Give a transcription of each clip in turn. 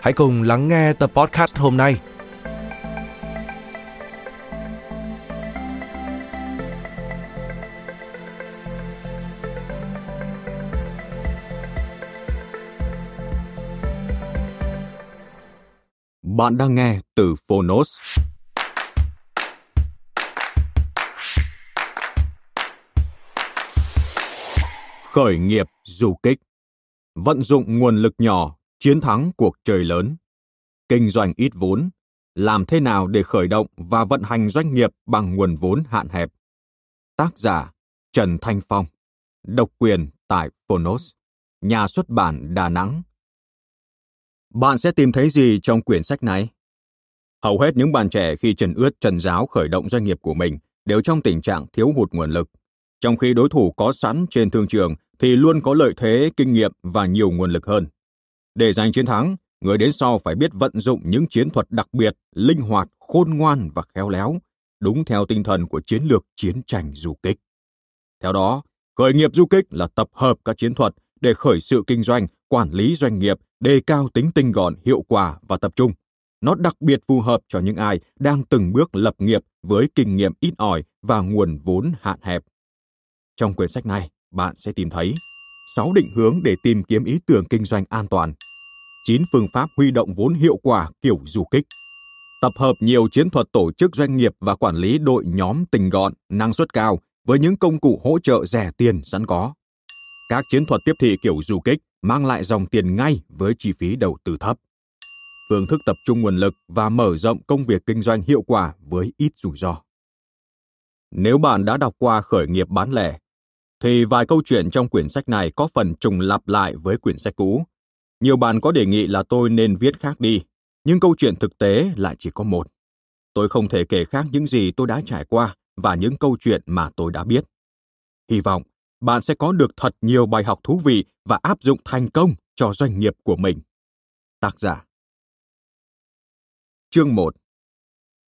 hãy cùng lắng nghe tập podcast hôm nay. Bạn đang nghe từ Phonos. Khởi nghiệp du kích Vận dụng nguồn lực nhỏ, chiến thắng cuộc chơi lớn. Kinh doanh ít vốn, làm thế nào để khởi động và vận hành doanh nghiệp bằng nguồn vốn hạn hẹp. Tác giả Trần Thanh Phong Độc quyền tại Phonos Nhà xuất bản Đà Nẵng Bạn sẽ tìm thấy gì trong quyển sách này? Hầu hết những bạn trẻ khi trần ướt trần giáo khởi động doanh nghiệp của mình đều trong tình trạng thiếu hụt nguồn lực, trong khi đối thủ có sẵn trên thương trường thì luôn có lợi thế, kinh nghiệm và nhiều nguồn lực hơn. Để giành chiến thắng, người đến sau phải biết vận dụng những chiến thuật đặc biệt, linh hoạt, khôn ngoan và khéo léo, đúng theo tinh thần của chiến lược chiến tranh du kích. Theo đó, khởi nghiệp du kích là tập hợp các chiến thuật để khởi sự kinh doanh, quản lý doanh nghiệp, đề cao tính tinh gọn, hiệu quả và tập trung. Nó đặc biệt phù hợp cho những ai đang từng bước lập nghiệp với kinh nghiệm ít ỏi và nguồn vốn hạn hẹp. Trong quyển sách này, bạn sẽ tìm thấy 6 định hướng để tìm kiếm ý tưởng kinh doanh an toàn, 9 phương pháp huy động vốn hiệu quả kiểu du kích, tập hợp nhiều chiến thuật tổ chức doanh nghiệp và quản lý đội nhóm tình gọn, năng suất cao với những công cụ hỗ trợ rẻ tiền sẵn có. Các chiến thuật tiếp thị kiểu du kích mang lại dòng tiền ngay với chi phí đầu tư thấp. Phương thức tập trung nguồn lực và mở rộng công việc kinh doanh hiệu quả với ít rủi ro. Nếu bạn đã đọc qua khởi nghiệp bán lẻ, thì vài câu chuyện trong quyển sách này có phần trùng lặp lại với quyển sách cũ. Nhiều bạn có đề nghị là tôi nên viết khác đi, nhưng câu chuyện thực tế lại chỉ có một. Tôi không thể kể khác những gì tôi đã trải qua và những câu chuyện mà tôi đã biết. Hy vọng bạn sẽ có được thật nhiều bài học thú vị và áp dụng thành công cho doanh nghiệp của mình. Tác giả Chương 1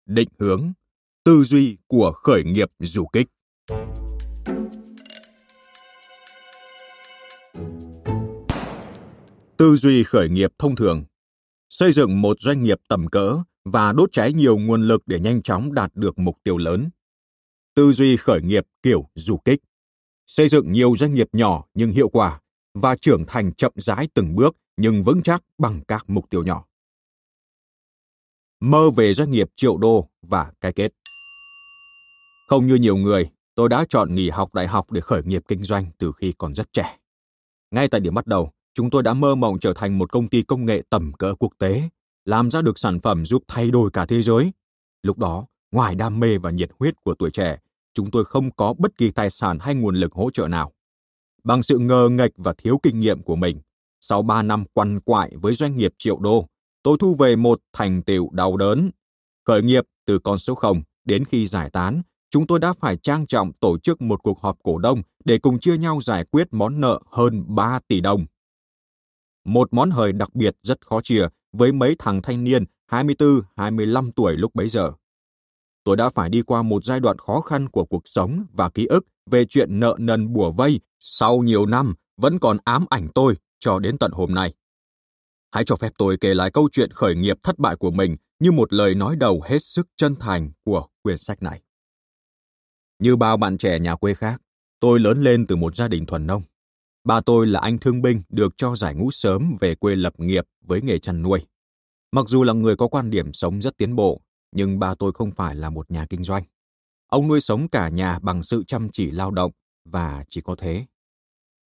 Định hướng Tư duy của khởi nghiệp du kích Tư duy khởi nghiệp thông thường Xây dựng một doanh nghiệp tầm cỡ và đốt cháy nhiều nguồn lực để nhanh chóng đạt được mục tiêu lớn. Tư duy khởi nghiệp kiểu du kích Xây dựng nhiều doanh nghiệp nhỏ nhưng hiệu quả và trưởng thành chậm rãi từng bước nhưng vững chắc bằng các mục tiêu nhỏ. Mơ về doanh nghiệp triệu đô và cái kết Không như nhiều người, tôi đã chọn nghỉ học đại học để khởi nghiệp kinh doanh từ khi còn rất trẻ. Ngay tại điểm bắt đầu, chúng tôi đã mơ mộng trở thành một công ty công nghệ tầm cỡ quốc tế, làm ra được sản phẩm giúp thay đổi cả thế giới. Lúc đó, ngoài đam mê và nhiệt huyết của tuổi trẻ, chúng tôi không có bất kỳ tài sản hay nguồn lực hỗ trợ nào. Bằng sự ngờ nghệch và thiếu kinh nghiệm của mình, sau 3 năm quằn quại với doanh nghiệp triệu đô, tôi thu về một thành tựu đau đớn. Khởi nghiệp từ con số 0 đến khi giải tán, chúng tôi đã phải trang trọng tổ chức một cuộc họp cổ đông để cùng chia nhau giải quyết món nợ hơn 3 tỷ đồng. Một món hời đặc biệt rất khó chia với mấy thằng thanh niên 24-25 tuổi lúc bấy giờ. Tôi đã phải đi qua một giai đoạn khó khăn của cuộc sống và ký ức về chuyện nợ nần bùa vây sau nhiều năm vẫn còn ám ảnh tôi cho đến tận hôm nay. Hãy cho phép tôi kể lại câu chuyện khởi nghiệp thất bại của mình như một lời nói đầu hết sức chân thành của quyển sách này. Như bao bạn trẻ nhà quê khác, tôi lớn lên từ một gia đình thuần nông. Ba tôi là anh thương binh được cho giải ngũ sớm về quê lập nghiệp với nghề chăn nuôi. Mặc dù là người có quan điểm sống rất tiến bộ, nhưng ba tôi không phải là một nhà kinh doanh. Ông nuôi sống cả nhà bằng sự chăm chỉ lao động và chỉ có thế.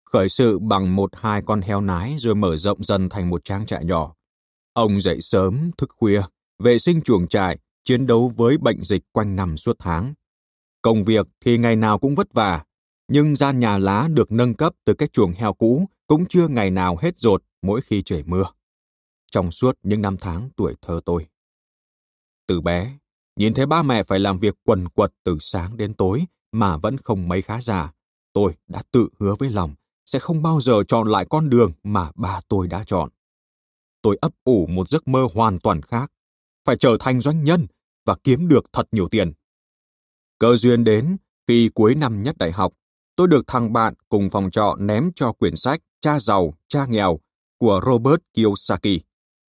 Khởi sự bằng một hai con heo nái rồi mở rộng dần thành một trang trại nhỏ. Ông dậy sớm, thức khuya, vệ sinh chuồng trại, chiến đấu với bệnh dịch quanh năm suốt tháng. Công việc thì ngày nào cũng vất vả, nhưng gian nhà lá được nâng cấp từ cái chuồng heo cũ cũng chưa ngày nào hết rột mỗi khi trời mưa. Trong suốt những năm tháng tuổi thơ tôi. Từ bé, nhìn thấy ba mẹ phải làm việc quần quật từ sáng đến tối mà vẫn không mấy khá giả, tôi đã tự hứa với lòng sẽ không bao giờ chọn lại con đường mà ba tôi đã chọn. Tôi ấp ủ một giấc mơ hoàn toàn khác, phải trở thành doanh nhân và kiếm được thật nhiều tiền. Cơ duyên đến khi cuối năm nhất đại học, tôi được thằng bạn cùng phòng trọ ném cho quyển sách Cha giàu, cha nghèo của Robert Kiyosaki.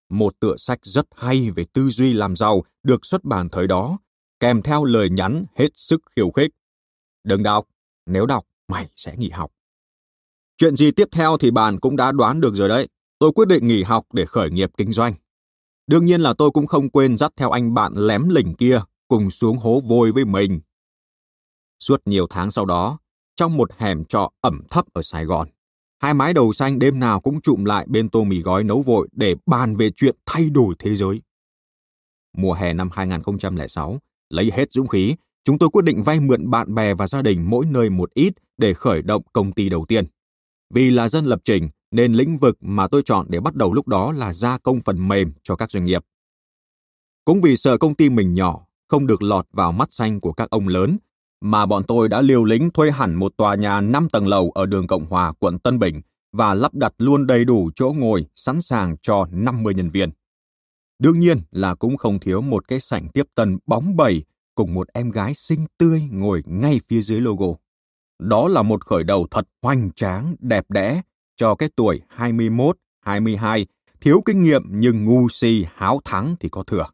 Một tựa sách rất hay về tư duy làm giàu được xuất bản thời đó, kèm theo lời nhắn hết sức khiêu khích. Đừng đọc, nếu đọc, mày sẽ nghỉ học. Chuyện gì tiếp theo thì bạn cũng đã đoán được rồi đấy. Tôi quyết định nghỉ học để khởi nghiệp kinh doanh. Đương nhiên là tôi cũng không quên dắt theo anh bạn lém lỉnh kia cùng xuống hố vôi với mình. Suốt nhiều tháng sau đó, trong một hẻm trọ ẩm thấp ở Sài Gòn, hai mái đầu xanh đêm nào cũng trụm lại bên tô mì gói nấu vội để bàn về chuyện thay đổi thế giới. Mùa hè năm 2006, lấy hết dũng khí, chúng tôi quyết định vay mượn bạn bè và gia đình mỗi nơi một ít để khởi động công ty đầu tiên. Vì là dân lập trình, nên lĩnh vực mà tôi chọn để bắt đầu lúc đó là gia công phần mềm cho các doanh nghiệp. Cũng vì sợ công ty mình nhỏ, không được lọt vào mắt xanh của các ông lớn, mà bọn tôi đã liều lĩnh thuê hẳn một tòa nhà 5 tầng lầu ở đường Cộng Hòa, quận Tân Bình và lắp đặt luôn đầy đủ chỗ ngồi sẵn sàng cho 50 nhân viên. Đương nhiên là cũng không thiếu một cái sảnh tiếp tân bóng bẩy cùng một em gái xinh tươi ngồi ngay phía dưới logo. Đó là một khởi đầu thật hoành tráng, đẹp đẽ cho cái tuổi 21, 22, thiếu kinh nghiệm nhưng ngu si, háo thắng thì có thừa.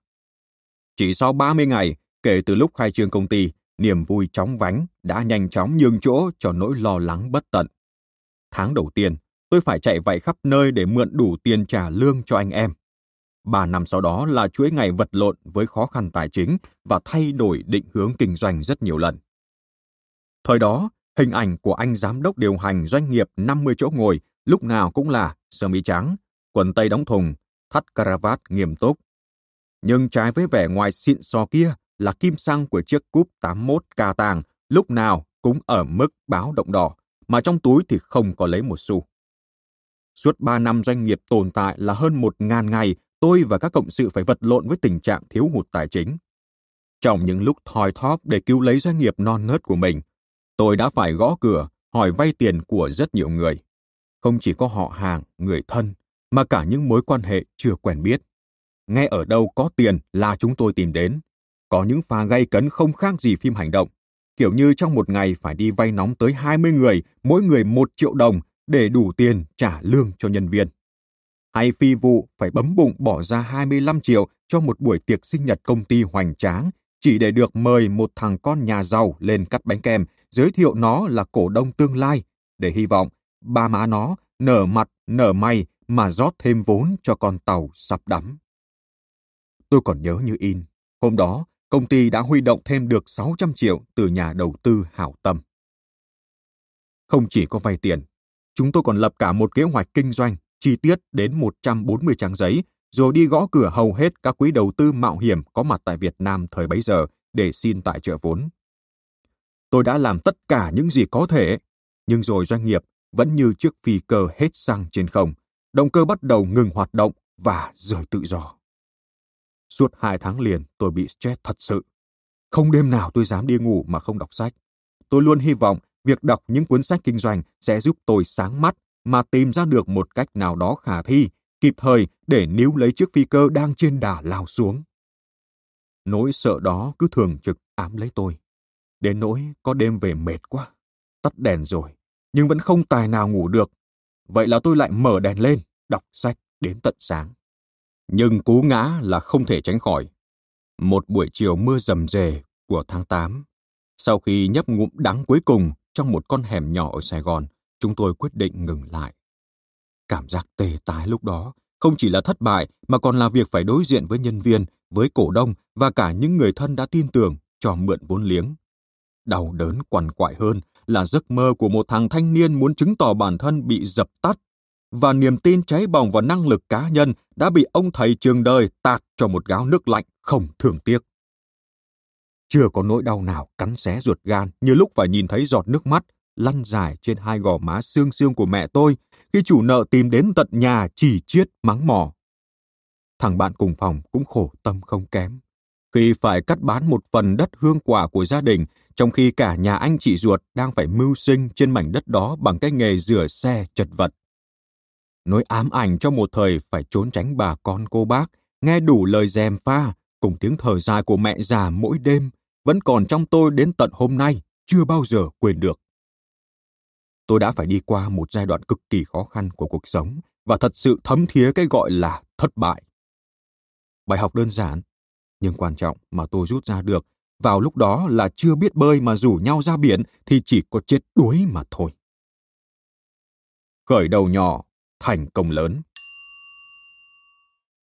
Chỉ sau 30 ngày kể từ lúc khai trương công ty, niềm vui chóng vánh đã nhanh chóng nhường chỗ cho nỗi lo lắng bất tận. Tháng đầu tiên, tôi phải chạy vạy khắp nơi để mượn đủ tiền trả lương cho anh em. Ba năm sau đó là chuỗi ngày vật lộn với khó khăn tài chính và thay đổi định hướng kinh doanh rất nhiều lần. Thời đó, hình ảnh của anh giám đốc điều hành doanh nghiệp 50 chỗ ngồi lúc nào cũng là sơ mi trắng, quần tây đóng thùng, thắt caravat nghiêm túc. Nhưng trái với vẻ ngoài xịn sò kia là kim xăng của chiếc cúp 81 ca tàng lúc nào cũng ở mức báo động đỏ, mà trong túi thì không có lấy một xu. Suốt 3 năm doanh nghiệp tồn tại là hơn một ngàn ngày, tôi và các cộng sự phải vật lộn với tình trạng thiếu hụt tài chính. Trong những lúc thoi thóp để cứu lấy doanh nghiệp non nớt của mình, tôi đã phải gõ cửa, hỏi vay tiền của rất nhiều người. Không chỉ có họ hàng, người thân, mà cả những mối quan hệ chưa quen biết. Nghe ở đâu có tiền là chúng tôi tìm đến. Có những pha gây cấn không khác gì phim hành động, kiểu như trong một ngày phải đi vay nóng tới 20 người, mỗi người một triệu đồng để đủ tiền trả lương cho nhân viên. Hay phi vụ phải bấm bụng bỏ ra 25 triệu cho một buổi tiệc sinh nhật công ty hoành tráng, chỉ để được mời một thằng con nhà giàu lên cắt bánh kem, giới thiệu nó là cổ đông tương lai, để hy vọng ba má nó nở mặt nở may mà rót thêm vốn cho con tàu sắp đắm. Tôi còn nhớ như in, hôm đó công ty đã huy động thêm được 600 triệu từ nhà đầu tư hảo tâm. Không chỉ có vay tiền, chúng tôi còn lập cả một kế hoạch kinh doanh chi tiết đến 140 trang giấy, rồi đi gõ cửa hầu hết các quỹ đầu tư mạo hiểm có mặt tại Việt Nam thời bấy giờ để xin tài trợ vốn. Tôi đã làm tất cả những gì có thể, nhưng rồi doanh nghiệp vẫn như chiếc phi cơ hết xăng trên không, động cơ bắt đầu ngừng hoạt động và rời tự do. Suốt hai tháng liền tôi bị stress thật sự. Không đêm nào tôi dám đi ngủ mà không đọc sách. Tôi luôn hy vọng việc đọc những cuốn sách kinh doanh sẽ giúp tôi sáng mắt mà tìm ra được một cách nào đó khả thi, kịp thời để níu lấy chiếc phi cơ đang trên đà lao xuống. Nỗi sợ đó cứ thường trực ám lấy tôi. Đến nỗi có đêm về mệt quá, tắt đèn rồi, nhưng vẫn không tài nào ngủ được. Vậy là tôi lại mở đèn lên, đọc sách đến tận sáng. Nhưng cú ngã là không thể tránh khỏi. Một buổi chiều mưa rầm rề của tháng 8, sau khi nhấp ngụm đắng cuối cùng trong một con hẻm nhỏ ở Sài Gòn, chúng tôi quyết định ngừng lại. Cảm giác tê tái lúc đó không chỉ là thất bại mà còn là việc phải đối diện với nhân viên, với cổ đông và cả những người thân đã tin tưởng cho mượn vốn liếng. Đau đớn quằn quại hơn là giấc mơ của một thằng thanh niên muốn chứng tỏ bản thân bị dập tắt và niềm tin cháy bỏng vào năng lực cá nhân đã bị ông thầy trường đời tạt cho một gáo nước lạnh không thường tiếc. Chưa có nỗi đau nào cắn xé ruột gan như lúc phải nhìn thấy giọt nước mắt lăn dài trên hai gò má xương xương của mẹ tôi khi chủ nợ tìm đến tận nhà chỉ chiết mắng mỏ. Thằng bạn cùng phòng cũng khổ tâm không kém. Khi phải cắt bán một phần đất hương quả của gia đình, trong khi cả nhà anh chị ruột đang phải mưu sinh trên mảnh đất đó bằng cái nghề rửa xe chật vật. Nỗi ám ảnh trong một thời phải trốn tránh bà con cô bác, nghe đủ lời dèm pha, cùng tiếng thở dài của mẹ già mỗi đêm, vẫn còn trong tôi đến tận hôm nay, chưa bao giờ quên được tôi đã phải đi qua một giai đoạn cực kỳ khó khăn của cuộc sống và thật sự thấm thía cái gọi là thất bại. Bài học đơn giản, nhưng quan trọng mà tôi rút ra được vào lúc đó là chưa biết bơi mà rủ nhau ra biển thì chỉ có chết đuối mà thôi. Khởi đầu nhỏ, thành công lớn.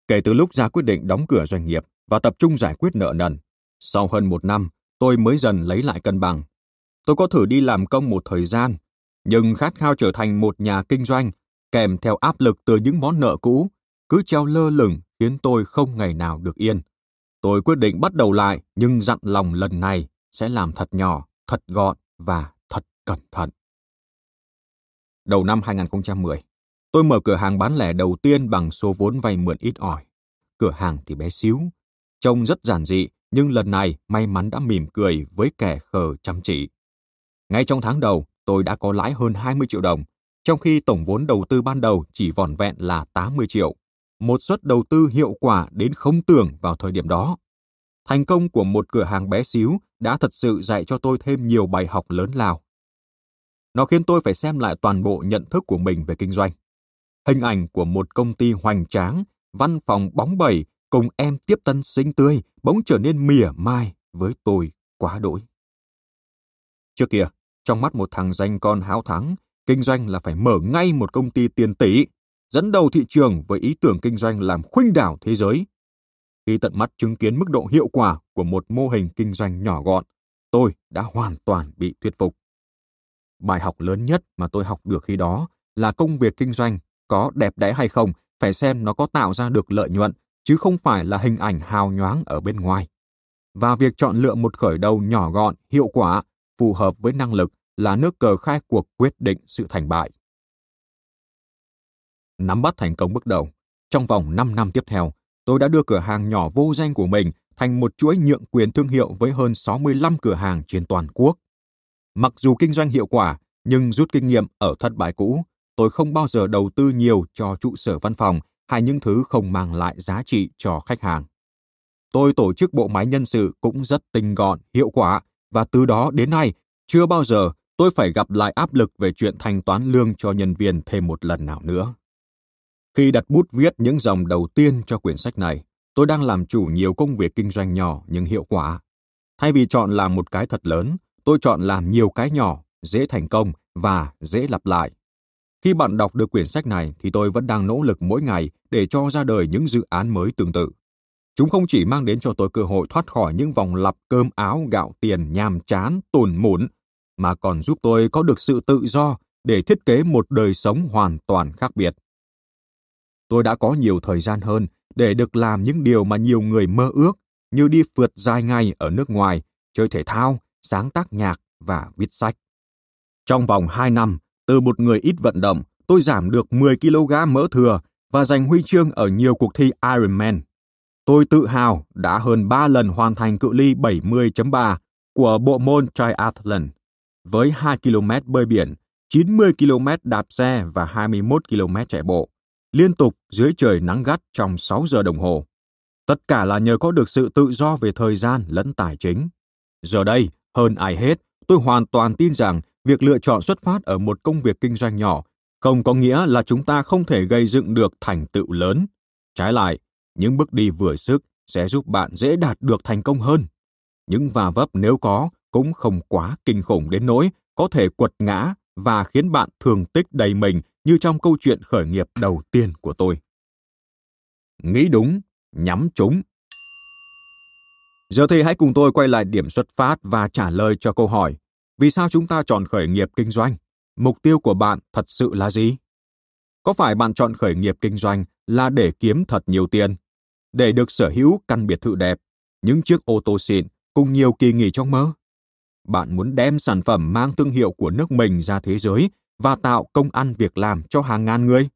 Kể từ lúc ra quyết định đóng cửa doanh nghiệp và tập trung giải quyết nợ nần, sau hơn một năm, tôi mới dần lấy lại cân bằng. Tôi có thử đi làm công một thời gian nhưng khát khao trở thành một nhà kinh doanh kèm theo áp lực từ những món nợ cũ cứ treo lơ lửng khiến tôi không ngày nào được yên. Tôi quyết định bắt đầu lại nhưng dặn lòng lần này sẽ làm thật nhỏ, thật gọn và thật cẩn thận. Đầu năm 2010, tôi mở cửa hàng bán lẻ đầu tiên bằng số vốn vay mượn ít ỏi. Cửa hàng thì bé xíu, trông rất giản dị nhưng lần này may mắn đã mỉm cười với kẻ khờ chăm chỉ. Ngay trong tháng đầu, tôi đã có lãi hơn 20 triệu đồng, trong khi tổng vốn đầu tư ban đầu chỉ vỏn vẹn là 80 triệu. Một suất đầu tư hiệu quả đến không tưởng vào thời điểm đó. Thành công của một cửa hàng bé xíu đã thật sự dạy cho tôi thêm nhiều bài học lớn lao. Nó khiến tôi phải xem lại toàn bộ nhận thức của mình về kinh doanh. Hình ảnh của một công ty hoành tráng, văn phòng bóng bẩy cùng em tiếp tân xinh tươi bỗng trở nên mỉa mai với tôi quá đỗi. Trước kia, trong mắt một thằng danh con háo thắng, kinh doanh là phải mở ngay một công ty tiền tỷ, dẫn đầu thị trường với ý tưởng kinh doanh làm khuynh đảo thế giới. Khi tận mắt chứng kiến mức độ hiệu quả của một mô hình kinh doanh nhỏ gọn, tôi đã hoàn toàn bị thuyết phục. Bài học lớn nhất mà tôi học được khi đó là công việc kinh doanh có đẹp đẽ hay không phải xem nó có tạo ra được lợi nhuận, chứ không phải là hình ảnh hào nhoáng ở bên ngoài. Và việc chọn lựa một khởi đầu nhỏ gọn, hiệu quả phù hợp với năng lực là nước cờ khai cuộc quyết định sự thành bại. Nắm bắt thành công bước đầu, trong vòng 5 năm tiếp theo, tôi đã đưa cửa hàng nhỏ vô danh của mình thành một chuỗi nhượng quyền thương hiệu với hơn 65 cửa hàng trên toàn quốc. Mặc dù kinh doanh hiệu quả, nhưng rút kinh nghiệm ở thất bại cũ, tôi không bao giờ đầu tư nhiều cho trụ sở văn phòng hay những thứ không mang lại giá trị cho khách hàng. Tôi tổ chức bộ máy nhân sự cũng rất tinh gọn, hiệu quả và từ đó đến nay, chưa bao giờ tôi phải gặp lại áp lực về chuyện thanh toán lương cho nhân viên thêm một lần nào nữa. Khi đặt bút viết những dòng đầu tiên cho quyển sách này, tôi đang làm chủ nhiều công việc kinh doanh nhỏ nhưng hiệu quả. Thay vì chọn làm một cái thật lớn, tôi chọn làm nhiều cái nhỏ, dễ thành công và dễ lặp lại. Khi bạn đọc được quyển sách này thì tôi vẫn đang nỗ lực mỗi ngày để cho ra đời những dự án mới tương tự. Chúng không chỉ mang đến cho tôi cơ hội thoát khỏi những vòng lặp cơm áo gạo tiền nhàm chán, tủn mủn, mà còn giúp tôi có được sự tự do để thiết kế một đời sống hoàn toàn khác biệt. Tôi đã có nhiều thời gian hơn để được làm những điều mà nhiều người mơ ước, như đi phượt dài ngày ở nước ngoài, chơi thể thao, sáng tác nhạc và viết sách. Trong vòng 2 năm, từ một người ít vận động, tôi giảm được 10 kg mỡ thừa và giành huy chương ở nhiều cuộc thi Ironman. Tôi tự hào đã hơn 3 lần hoàn thành cự ly 70.3 của bộ môn triathlon với 2 km bơi biển, 90 km đạp xe và 21 km chạy bộ, liên tục dưới trời nắng gắt trong 6 giờ đồng hồ. Tất cả là nhờ có được sự tự do về thời gian lẫn tài chính. Giờ đây, hơn ai hết, tôi hoàn toàn tin rằng việc lựa chọn xuất phát ở một công việc kinh doanh nhỏ không có nghĩa là chúng ta không thể gây dựng được thành tựu lớn. Trái lại, những bước đi vừa sức sẽ giúp bạn dễ đạt được thành công hơn. Những va vấp nếu có cũng không quá kinh khủng đến nỗi có thể quật ngã và khiến bạn thường tích đầy mình như trong câu chuyện khởi nghiệp đầu tiên của tôi. nghĩ đúng, nhắm trúng. Giờ thì hãy cùng tôi quay lại điểm xuất phát và trả lời cho câu hỏi vì sao chúng ta chọn khởi nghiệp kinh doanh? Mục tiêu của bạn thật sự là gì? Có phải bạn chọn khởi nghiệp kinh doanh là để kiếm thật nhiều tiền, để được sở hữu căn biệt thự đẹp, những chiếc ô tô xịn cùng nhiều kỳ nghỉ trong mơ? Bạn muốn đem sản phẩm mang thương hiệu của nước mình ra thế giới và tạo công ăn việc làm cho hàng ngàn người?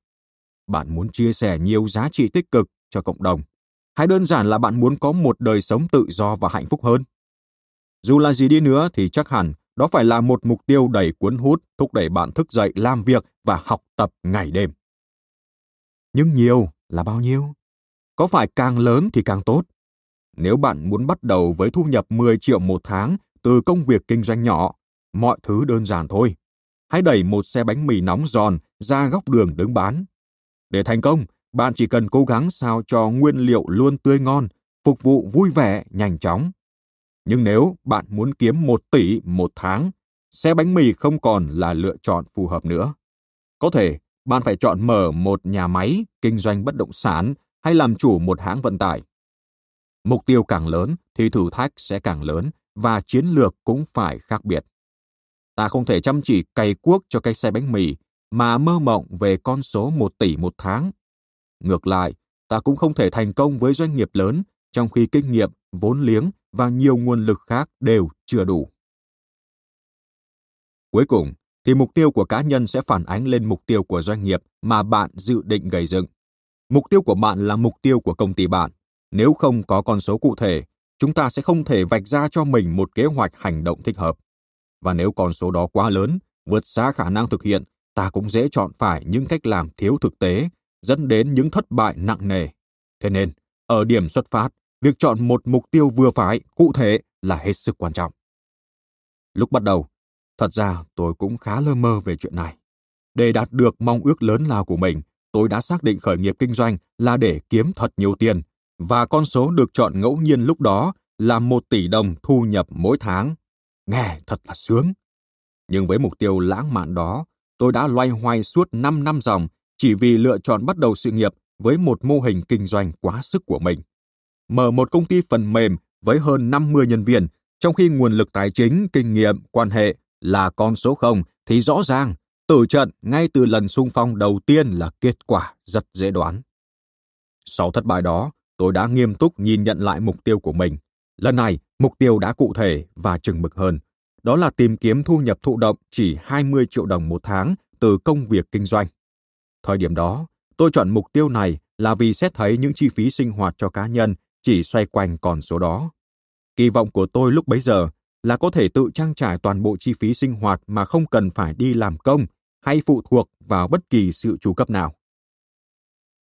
Bạn muốn chia sẻ nhiều giá trị tích cực cho cộng đồng? Hay đơn giản là bạn muốn có một đời sống tự do và hạnh phúc hơn? Dù là gì đi nữa thì chắc hẳn đó phải là một mục tiêu đầy cuốn hút, thúc đẩy bạn thức dậy làm việc và học tập ngày đêm. Nhưng nhiều là bao nhiêu? Có phải càng lớn thì càng tốt? Nếu bạn muốn bắt đầu với thu nhập 10 triệu một tháng từ công việc kinh doanh nhỏ, mọi thứ đơn giản thôi. Hãy đẩy một xe bánh mì nóng giòn ra góc đường đứng bán. Để thành công, bạn chỉ cần cố gắng sao cho nguyên liệu luôn tươi ngon, phục vụ vui vẻ, nhanh chóng nhưng nếu bạn muốn kiếm 1 tỷ một tháng, xe bánh mì không còn là lựa chọn phù hợp nữa. Có thể bạn phải chọn mở một nhà máy, kinh doanh bất động sản hay làm chủ một hãng vận tải. Mục tiêu càng lớn thì thử thách sẽ càng lớn và chiến lược cũng phải khác biệt. Ta không thể chăm chỉ cày cuốc cho cây xe bánh mì mà mơ mộng về con số 1 tỷ một tháng. Ngược lại, ta cũng không thể thành công với doanh nghiệp lớn trong khi kinh nghiệm, vốn liếng và nhiều nguồn lực khác đều chưa đủ. Cuối cùng, thì mục tiêu của cá nhân sẽ phản ánh lên mục tiêu của doanh nghiệp mà bạn dự định gây dựng. Mục tiêu của bạn là mục tiêu của công ty bạn. Nếu không có con số cụ thể, chúng ta sẽ không thể vạch ra cho mình một kế hoạch hành động thích hợp. Và nếu con số đó quá lớn, vượt xa khả năng thực hiện, ta cũng dễ chọn phải những cách làm thiếu thực tế, dẫn đến những thất bại nặng nề. Thế nên, ở điểm xuất phát, việc chọn một mục tiêu vừa phải, cụ thể là hết sức quan trọng. Lúc bắt đầu, thật ra tôi cũng khá lơ mơ về chuyện này. Để đạt được mong ước lớn lao của mình, tôi đã xác định khởi nghiệp kinh doanh là để kiếm thật nhiều tiền, và con số được chọn ngẫu nhiên lúc đó là một tỷ đồng thu nhập mỗi tháng. Nghe thật là sướng. Nhưng với mục tiêu lãng mạn đó, tôi đã loay hoay suốt 5 năm dòng chỉ vì lựa chọn bắt đầu sự nghiệp với một mô hình kinh doanh quá sức của mình mở một công ty phần mềm với hơn 50 nhân viên, trong khi nguồn lực tài chính, kinh nghiệm, quan hệ là con số không thì rõ ràng tử trận ngay từ lần sung phong đầu tiên là kết quả rất dễ đoán. Sau thất bại đó, tôi đã nghiêm túc nhìn nhận lại mục tiêu của mình. Lần này, mục tiêu đã cụ thể và chừng mực hơn. Đó là tìm kiếm thu nhập thụ động chỉ 20 triệu đồng một tháng từ công việc kinh doanh. Thời điểm đó, tôi chọn mục tiêu này là vì xét thấy những chi phí sinh hoạt cho cá nhân chỉ xoay quanh con số đó. Kỳ vọng của tôi lúc bấy giờ là có thể tự trang trải toàn bộ chi phí sinh hoạt mà không cần phải đi làm công hay phụ thuộc vào bất kỳ sự chu cấp nào.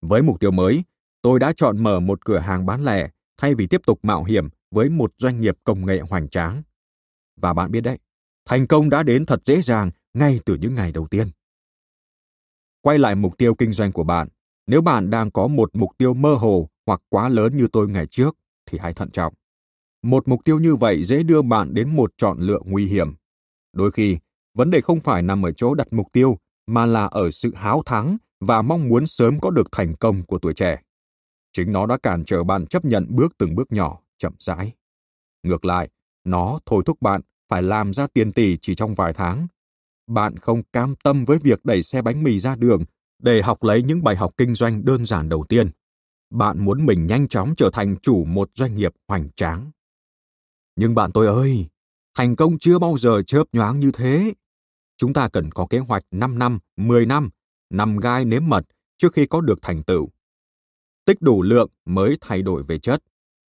Với mục tiêu mới, tôi đã chọn mở một cửa hàng bán lẻ thay vì tiếp tục mạo hiểm với một doanh nghiệp công nghệ hoành tráng. Và bạn biết đấy, thành công đã đến thật dễ dàng ngay từ những ngày đầu tiên. Quay lại mục tiêu kinh doanh của bạn, nếu bạn đang có một mục tiêu mơ hồ hoặc quá lớn như tôi ngày trước thì hãy thận trọng. Một mục tiêu như vậy dễ đưa bạn đến một chọn lựa nguy hiểm. Đôi khi, vấn đề không phải nằm ở chỗ đặt mục tiêu, mà là ở sự háo thắng và mong muốn sớm có được thành công của tuổi trẻ. Chính nó đã cản trở bạn chấp nhận bước từng bước nhỏ, chậm rãi. Ngược lại, nó thôi thúc bạn phải làm ra tiền tỷ chỉ trong vài tháng. Bạn không cam tâm với việc đẩy xe bánh mì ra đường để học lấy những bài học kinh doanh đơn giản đầu tiên bạn muốn mình nhanh chóng trở thành chủ một doanh nghiệp hoành tráng. Nhưng bạn tôi ơi, thành công chưa bao giờ chớp nhoáng như thế. Chúng ta cần có kế hoạch 5 năm, 10 năm, nằm gai nếm mật trước khi có được thành tựu. Tích đủ lượng mới thay đổi về chất,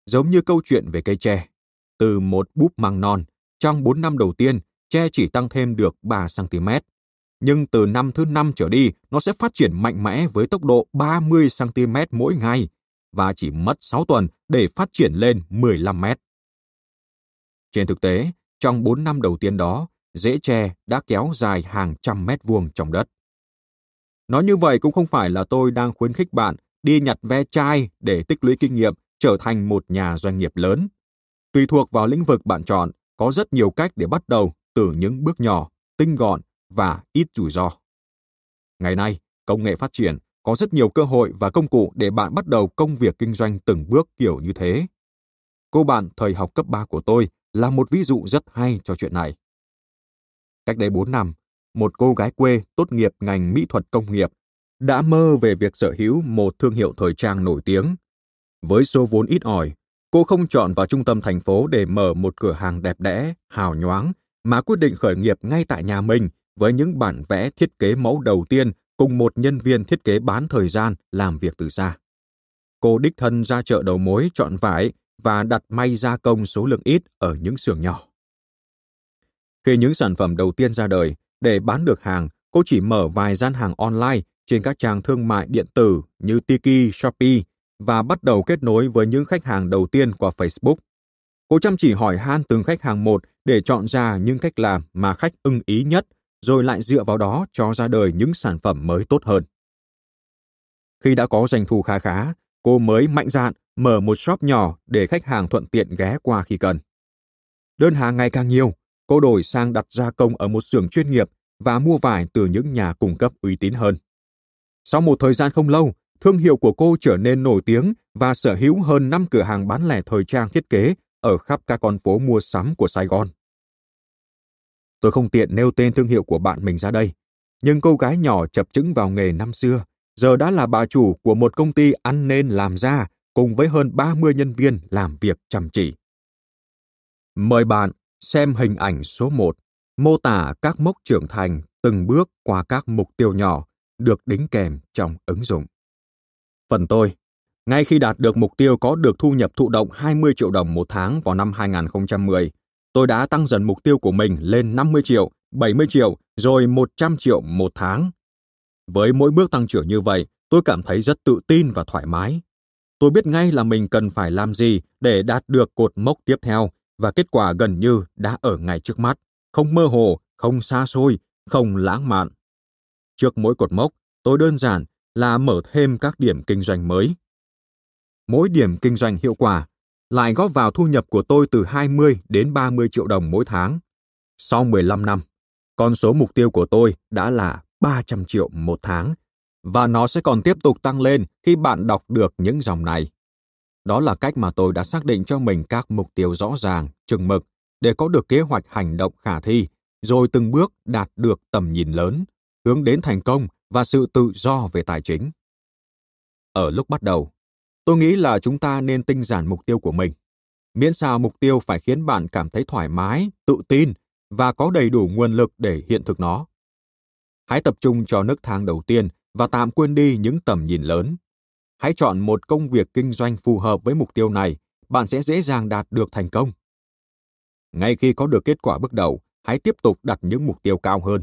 giống như câu chuyện về cây tre. Từ một búp măng non, trong 4 năm đầu tiên, tre chỉ tăng thêm được 3 cm. Nhưng từ năm thứ năm trở đi, nó sẽ phát triển mạnh mẽ với tốc độ 30 cm mỗi ngày, và chỉ mất 6 tuần để phát triển lên 15 mét. Trên thực tế, trong 4 năm đầu tiên đó, rễ tre đã kéo dài hàng trăm mét vuông trong đất. Nói như vậy cũng không phải là tôi đang khuyến khích bạn đi nhặt ve chai để tích lũy kinh nghiệm trở thành một nhà doanh nghiệp lớn. Tùy thuộc vào lĩnh vực bạn chọn, có rất nhiều cách để bắt đầu từ những bước nhỏ, tinh gọn và ít rủi ro. Ngày nay, công nghệ phát triển, có rất nhiều cơ hội và công cụ để bạn bắt đầu công việc kinh doanh từng bước kiểu như thế. Cô bạn thời học cấp 3 của tôi là một ví dụ rất hay cho chuyện này. Cách đây 4 năm, một cô gái quê tốt nghiệp ngành mỹ thuật công nghiệp đã mơ về việc sở hữu một thương hiệu thời trang nổi tiếng. Với số vốn ít ỏi, cô không chọn vào trung tâm thành phố để mở một cửa hàng đẹp đẽ, hào nhoáng, mà quyết định khởi nghiệp ngay tại nhà mình với những bản vẽ thiết kế mẫu đầu tiên cùng một nhân viên thiết kế bán thời gian làm việc từ xa. Cô đích thân ra chợ đầu mối chọn vải và đặt may gia công số lượng ít ở những xưởng nhỏ. Khi những sản phẩm đầu tiên ra đời, để bán được hàng, cô chỉ mở vài gian hàng online trên các trang thương mại điện tử như Tiki, Shopee và bắt đầu kết nối với những khách hàng đầu tiên qua Facebook. Cô chăm chỉ hỏi han từng khách hàng một để chọn ra những cách làm mà khách ưng ý nhất, rồi lại dựa vào đó cho ra đời những sản phẩm mới tốt hơn. Khi đã có doanh thu khá khá, cô mới mạnh dạn mở một shop nhỏ để khách hàng thuận tiện ghé qua khi cần. Đơn hàng ngày càng nhiều, cô đổi sang đặt gia công ở một xưởng chuyên nghiệp và mua vải từ những nhà cung cấp uy tín hơn. Sau một thời gian không lâu, thương hiệu của cô trở nên nổi tiếng và sở hữu hơn 5 cửa hàng bán lẻ thời trang thiết kế ở khắp các con phố mua sắm của Sài Gòn. Tôi không tiện nêu tên thương hiệu của bạn mình ra đây, nhưng cô gái nhỏ chập chững vào nghề năm xưa, giờ đã là bà chủ của một công ty ăn nên làm ra cùng với hơn 30 nhân viên làm việc chăm chỉ. Mời bạn xem hình ảnh số 1, mô tả các mốc trưởng thành từng bước qua các mục tiêu nhỏ được đính kèm trong ứng dụng. Phần tôi, ngay khi đạt được mục tiêu có được thu nhập thụ động 20 triệu đồng một tháng vào năm 2010, tôi đã tăng dần mục tiêu của mình lên 50 triệu, 70 triệu, rồi 100 triệu một tháng. Với mỗi bước tăng trưởng như vậy, tôi cảm thấy rất tự tin và thoải mái. Tôi biết ngay là mình cần phải làm gì để đạt được cột mốc tiếp theo và kết quả gần như đã ở ngay trước mắt, không mơ hồ, không xa xôi, không lãng mạn. Trước mỗi cột mốc, tôi đơn giản là mở thêm các điểm kinh doanh mới. Mỗi điểm kinh doanh hiệu quả lại góp vào thu nhập của tôi từ 20 đến 30 triệu đồng mỗi tháng. Sau 15 năm, con số mục tiêu của tôi đã là 300 triệu một tháng và nó sẽ còn tiếp tục tăng lên khi bạn đọc được những dòng này. Đó là cách mà tôi đã xác định cho mình các mục tiêu rõ ràng, chừng mực để có được kế hoạch hành động khả thi, rồi từng bước đạt được tầm nhìn lớn, hướng đến thành công và sự tự do về tài chính. Ở lúc bắt đầu, tôi nghĩ là chúng ta nên tinh giản mục tiêu của mình. Miễn sao mục tiêu phải khiến bạn cảm thấy thoải mái, tự tin và có đầy đủ nguồn lực để hiện thực nó. Hãy tập trung cho nước thang đầu tiên và tạm quên đi những tầm nhìn lớn. Hãy chọn một công việc kinh doanh phù hợp với mục tiêu này, bạn sẽ dễ dàng đạt được thành công. Ngay khi có được kết quả bước đầu, hãy tiếp tục đặt những mục tiêu cao hơn.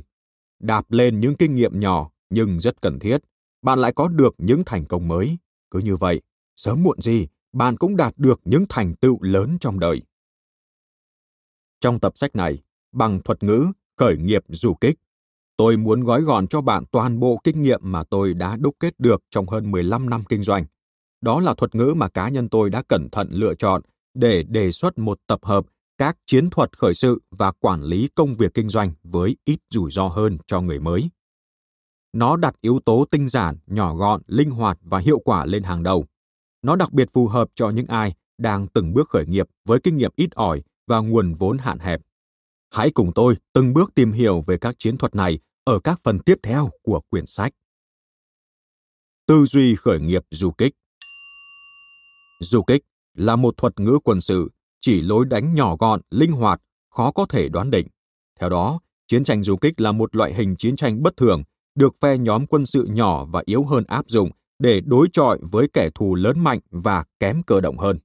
Đạp lên những kinh nghiệm nhỏ nhưng rất cần thiết, bạn lại có được những thành công mới. Cứ như vậy, sớm muộn gì, bạn cũng đạt được những thành tựu lớn trong đời. Trong tập sách này, bằng thuật ngữ khởi nghiệp du kích, tôi muốn gói gọn cho bạn toàn bộ kinh nghiệm mà tôi đã đúc kết được trong hơn 15 năm kinh doanh. Đó là thuật ngữ mà cá nhân tôi đã cẩn thận lựa chọn để đề xuất một tập hợp các chiến thuật khởi sự và quản lý công việc kinh doanh với ít rủi ro hơn cho người mới. Nó đặt yếu tố tinh giản, nhỏ gọn, linh hoạt và hiệu quả lên hàng đầu. Nó đặc biệt phù hợp cho những ai đang từng bước khởi nghiệp với kinh nghiệm ít ỏi và nguồn vốn hạn hẹp. Hãy cùng tôi từng bước tìm hiểu về các chiến thuật này ở các phần tiếp theo của quyển sách. Tư duy khởi nghiệp du kích Du kích là một thuật ngữ quân sự chỉ lối đánh nhỏ gọn, linh hoạt, khó có thể đoán định. Theo đó, chiến tranh du kích là một loại hình chiến tranh bất thường, được phe nhóm quân sự nhỏ và yếu hơn áp dụng để đối chọi với kẻ thù lớn mạnh và kém cơ động hơn.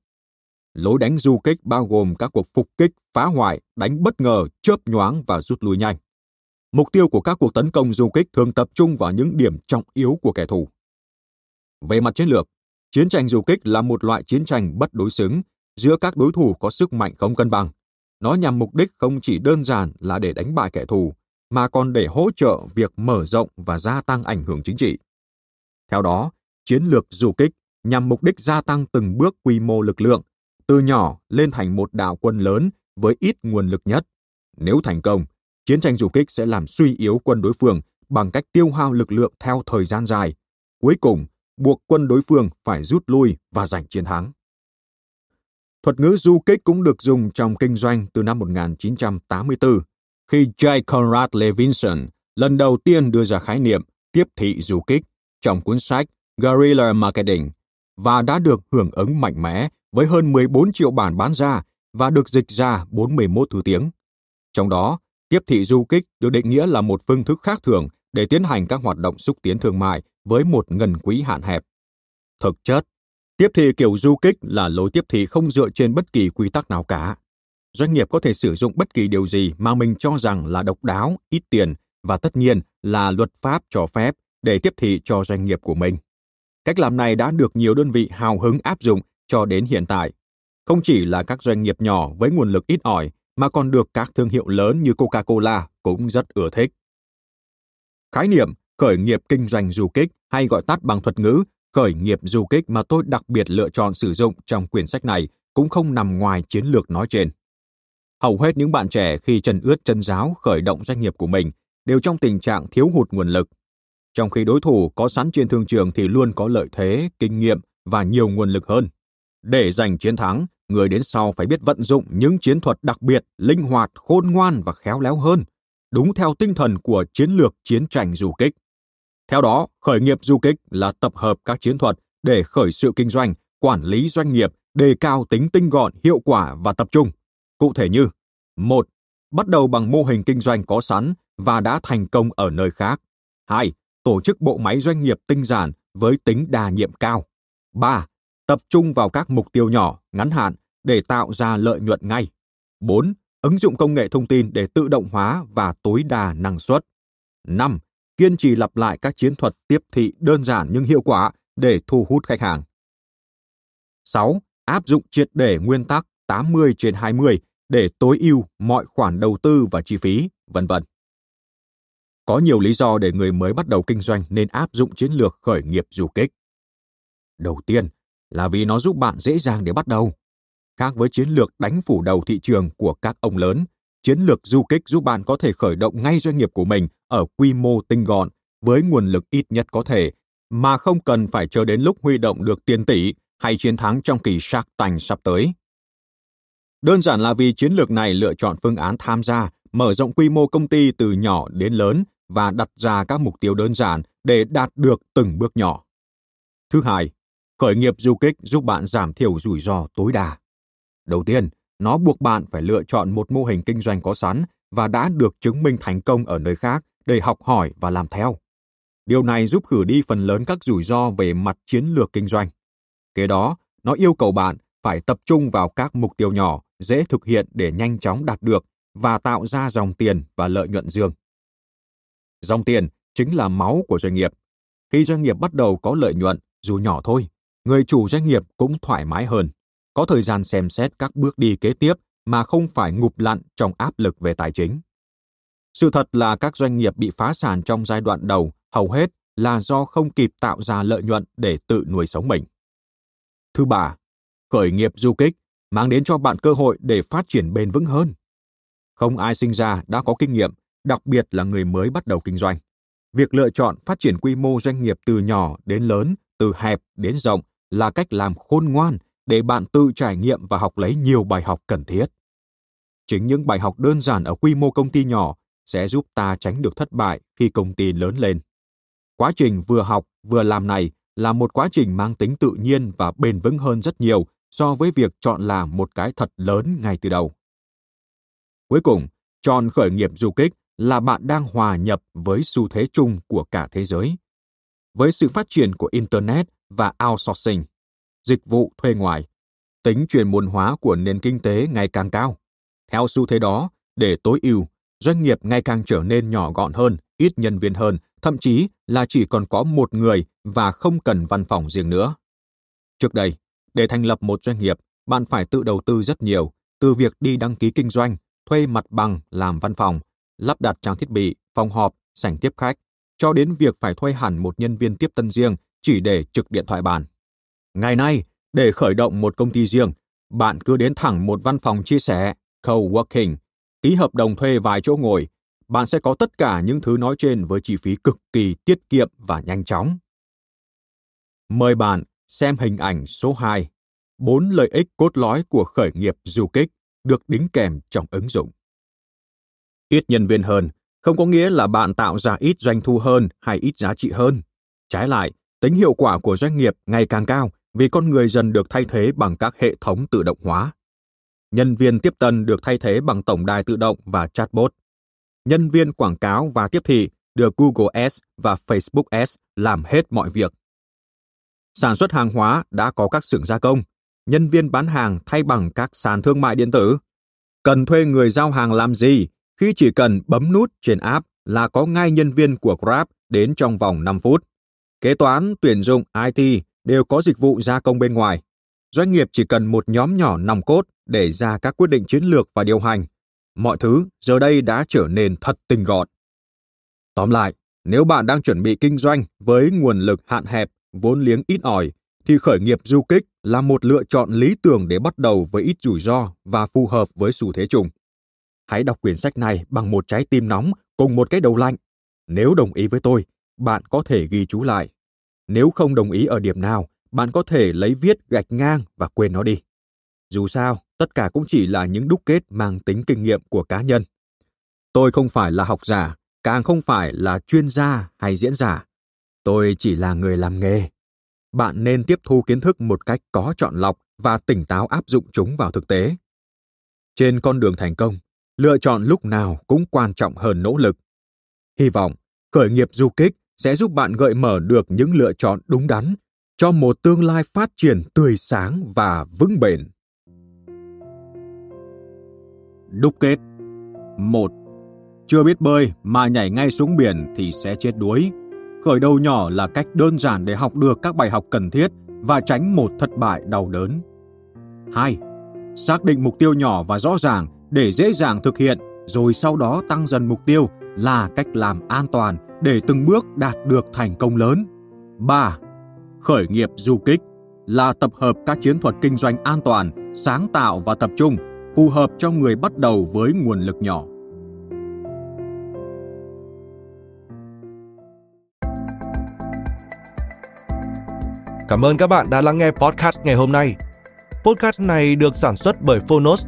Lối đánh du kích bao gồm các cuộc phục kích, phá hoại, đánh bất ngờ, chớp nhoáng và rút lui nhanh. Mục tiêu của các cuộc tấn công du kích thường tập trung vào những điểm trọng yếu của kẻ thù. Về mặt chiến lược, chiến tranh du kích là một loại chiến tranh bất đối xứng giữa các đối thủ có sức mạnh không cân bằng. Nó nhằm mục đích không chỉ đơn giản là để đánh bại kẻ thù, mà còn để hỗ trợ việc mở rộng và gia tăng ảnh hưởng chính trị. Theo đó, chiến lược du kích nhằm mục đích gia tăng từng bước quy mô lực lượng, từ nhỏ lên thành một đạo quân lớn với ít nguồn lực nhất. Nếu thành công, chiến tranh du kích sẽ làm suy yếu quân đối phương bằng cách tiêu hao lực lượng theo thời gian dài, cuối cùng buộc quân đối phương phải rút lui và giành chiến thắng. Thuật ngữ du kích cũng được dùng trong kinh doanh từ năm 1984, khi J. Conrad Levinson lần đầu tiên đưa ra khái niệm tiếp thị du kích trong cuốn sách Guerrilla Marketing và đã được hưởng ứng mạnh mẽ với hơn 14 triệu bản bán ra và được dịch ra 41 thứ tiếng. Trong đó, tiếp thị du kích được định nghĩa là một phương thức khác thường để tiến hành các hoạt động xúc tiến thương mại với một ngân quỹ hạn hẹp. Thực chất, tiếp thị kiểu du kích là lối tiếp thị không dựa trên bất kỳ quy tắc nào cả. Doanh nghiệp có thể sử dụng bất kỳ điều gì mà mình cho rằng là độc đáo, ít tiền và tất nhiên là luật pháp cho phép để tiếp thị cho doanh nghiệp của mình. Cách làm này đã được nhiều đơn vị hào hứng áp dụng cho đến hiện tại. Không chỉ là các doanh nghiệp nhỏ với nguồn lực ít ỏi, mà còn được các thương hiệu lớn như Coca-Cola cũng rất ưa thích. Khái niệm khởi nghiệp kinh doanh du kích hay gọi tắt bằng thuật ngữ khởi nghiệp du kích mà tôi đặc biệt lựa chọn sử dụng trong quyển sách này cũng không nằm ngoài chiến lược nói trên. Hầu hết những bạn trẻ khi chân ướt chân giáo khởi động doanh nghiệp của mình đều trong tình trạng thiếu hụt nguồn lực. Trong khi đối thủ có sẵn trên thương trường thì luôn có lợi thế, kinh nghiệm và nhiều nguồn lực hơn. Để giành chiến thắng, người đến sau phải biết vận dụng những chiến thuật đặc biệt, linh hoạt, khôn ngoan và khéo léo hơn, đúng theo tinh thần của chiến lược chiến tranh du kích. Theo đó, khởi nghiệp du kích là tập hợp các chiến thuật để khởi sự kinh doanh, quản lý doanh nghiệp, đề cao tính tinh gọn, hiệu quả và tập trung. Cụ thể như một Bắt đầu bằng mô hình kinh doanh có sẵn và đã thành công ở nơi khác. 2. Tổ chức bộ máy doanh nghiệp tinh giản với tính đa nhiệm cao. 3. Tập trung vào các mục tiêu nhỏ, ngắn hạn để tạo ra lợi nhuận ngay. 4. Ứng dụng công nghệ thông tin để tự động hóa và tối đa năng suất. 5. Kiên trì lặp lại các chiến thuật tiếp thị đơn giản nhưng hiệu quả để thu hút khách hàng. 6. Áp dụng triệt để nguyên tắc 80 trên 20 để tối ưu mọi khoản đầu tư và chi phí, vân vân. Có nhiều lý do để người mới bắt đầu kinh doanh nên áp dụng chiến lược khởi nghiệp du kích. Đầu tiên là vì nó giúp bạn dễ dàng để bắt đầu. Khác với chiến lược đánh phủ đầu thị trường của các ông lớn, chiến lược du kích giúp bạn có thể khởi động ngay doanh nghiệp của mình ở quy mô tinh gọn với nguồn lực ít nhất có thể, mà không cần phải chờ đến lúc huy động được tiền tỷ hay chiến thắng trong kỳ Shark Tank sắp tới. Đơn giản là vì chiến lược này lựa chọn phương án tham gia, mở rộng quy mô công ty từ nhỏ đến lớn và đặt ra các mục tiêu đơn giản để đạt được từng bước nhỏ. Thứ hai, khởi nghiệp du kích giúp bạn giảm thiểu rủi ro tối đa. Đầu tiên, nó buộc bạn phải lựa chọn một mô hình kinh doanh có sẵn và đã được chứng minh thành công ở nơi khác để học hỏi và làm theo. Điều này giúp khử đi phần lớn các rủi ro về mặt chiến lược kinh doanh. Kế đó, nó yêu cầu bạn phải tập trung vào các mục tiêu nhỏ, dễ thực hiện để nhanh chóng đạt được và tạo ra dòng tiền và lợi nhuận dương. Dòng tiền chính là máu của doanh nghiệp. Khi doanh nghiệp bắt đầu có lợi nhuận, dù nhỏ thôi, người chủ doanh nghiệp cũng thoải mái hơn, có thời gian xem xét các bước đi kế tiếp mà không phải ngụp lặn trong áp lực về tài chính. Sự thật là các doanh nghiệp bị phá sản trong giai đoạn đầu hầu hết là do không kịp tạo ra lợi nhuận để tự nuôi sống mình. Thứ ba, khởi nghiệp du kích mang đến cho bạn cơ hội để phát triển bền vững hơn. Không ai sinh ra đã có kinh nghiệm, đặc biệt là người mới bắt đầu kinh doanh. Việc lựa chọn phát triển quy mô doanh nghiệp từ nhỏ đến lớn, từ hẹp đến rộng là cách làm khôn ngoan để bạn tự trải nghiệm và học lấy nhiều bài học cần thiết. Chính những bài học đơn giản ở quy mô công ty nhỏ sẽ giúp ta tránh được thất bại khi công ty lớn lên. Quá trình vừa học vừa làm này là một quá trình mang tính tự nhiên và bền vững hơn rất nhiều so với việc chọn làm một cái thật lớn ngay từ đầu. Cuối cùng, chọn khởi nghiệp du kích là bạn đang hòa nhập với xu thế chung của cả thế giới. Với sự phát triển của Internet và outsourcing, dịch vụ thuê ngoài, tính truyền môn hóa của nền kinh tế ngày càng cao. Theo xu thế đó, để tối ưu, doanh nghiệp ngày càng trở nên nhỏ gọn hơn, ít nhân viên hơn, thậm chí là chỉ còn có một người và không cần văn phòng riêng nữa. Trước đây, để thành lập một doanh nghiệp, bạn phải tự đầu tư rất nhiều, từ việc đi đăng ký kinh doanh, thuê mặt bằng làm văn phòng, lắp đặt trang thiết bị, phòng họp, sảnh tiếp khách, cho đến việc phải thuê hẳn một nhân viên tiếp tân riêng chỉ để trực điện thoại bàn. Ngày nay, để khởi động một công ty riêng, bạn cứ đến thẳng một văn phòng chia sẻ, co-working, ký hợp đồng thuê vài chỗ ngồi, bạn sẽ có tất cả những thứ nói trên với chi phí cực kỳ tiết kiệm và nhanh chóng. Mời bạn xem hình ảnh số 2, bốn lợi ích cốt lõi của khởi nghiệp du kích được đính kèm trong ứng dụng. Ít nhân viên hơn không có nghĩa là bạn tạo ra ít doanh thu hơn hay ít giá trị hơn. Trái lại, tính hiệu quả của doanh nghiệp ngày càng cao vì con người dần được thay thế bằng các hệ thống tự động hóa. Nhân viên tiếp tân được thay thế bằng tổng đài tự động và chatbot. Nhân viên quảng cáo và tiếp thị được Google Ads và Facebook Ads làm hết mọi việc. Sản xuất hàng hóa đã có các xưởng gia công, nhân viên bán hàng thay bằng các sàn thương mại điện tử. Cần thuê người giao hàng làm gì khi chỉ cần bấm nút trên app là có ngay nhân viên của Grab đến trong vòng 5 phút. Kế toán, tuyển dụng, IT đều có dịch vụ gia công bên ngoài. Doanh nghiệp chỉ cần một nhóm nhỏ nòng cốt để ra các quyết định chiến lược và điều hành. Mọi thứ giờ đây đã trở nên thật tinh gọn. Tóm lại, nếu bạn đang chuẩn bị kinh doanh với nguồn lực hạn hẹp, vốn liếng ít ỏi, thì khởi nghiệp du kích là một lựa chọn lý tưởng để bắt đầu với ít rủi ro và phù hợp với xu thế chung. Hãy đọc quyển sách này bằng một trái tim nóng cùng một cái đầu lạnh. Nếu đồng ý với tôi, bạn có thể ghi chú lại. Nếu không đồng ý ở điểm nào, bạn có thể lấy viết gạch ngang và quên nó đi. Dù sao, tất cả cũng chỉ là những đúc kết mang tính kinh nghiệm của cá nhân. Tôi không phải là học giả, càng không phải là chuyên gia hay diễn giả. Tôi chỉ là người làm nghề. Bạn nên tiếp thu kiến thức một cách có chọn lọc và tỉnh táo áp dụng chúng vào thực tế. Trên con đường thành công, lựa chọn lúc nào cũng quan trọng hơn nỗ lực. Hy vọng, khởi nghiệp du kích sẽ giúp bạn gợi mở được những lựa chọn đúng đắn cho một tương lai phát triển tươi sáng và vững bền. Đúc kết một Chưa biết bơi mà nhảy ngay xuống biển thì sẽ chết đuối. Khởi đầu nhỏ là cách đơn giản để học được các bài học cần thiết và tránh một thất bại đau đớn. 2. Xác định mục tiêu nhỏ và rõ ràng để dễ dàng thực hiện rồi sau đó tăng dần mục tiêu là cách làm an toàn để từng bước đạt được thành công lớn. 3. Khởi nghiệp du kích là tập hợp các chiến thuật kinh doanh an toàn, sáng tạo và tập trung, phù hợp cho người bắt đầu với nguồn lực nhỏ. Cảm ơn các bạn đã lắng nghe podcast ngày hôm nay. Podcast này được sản xuất bởi Phonos,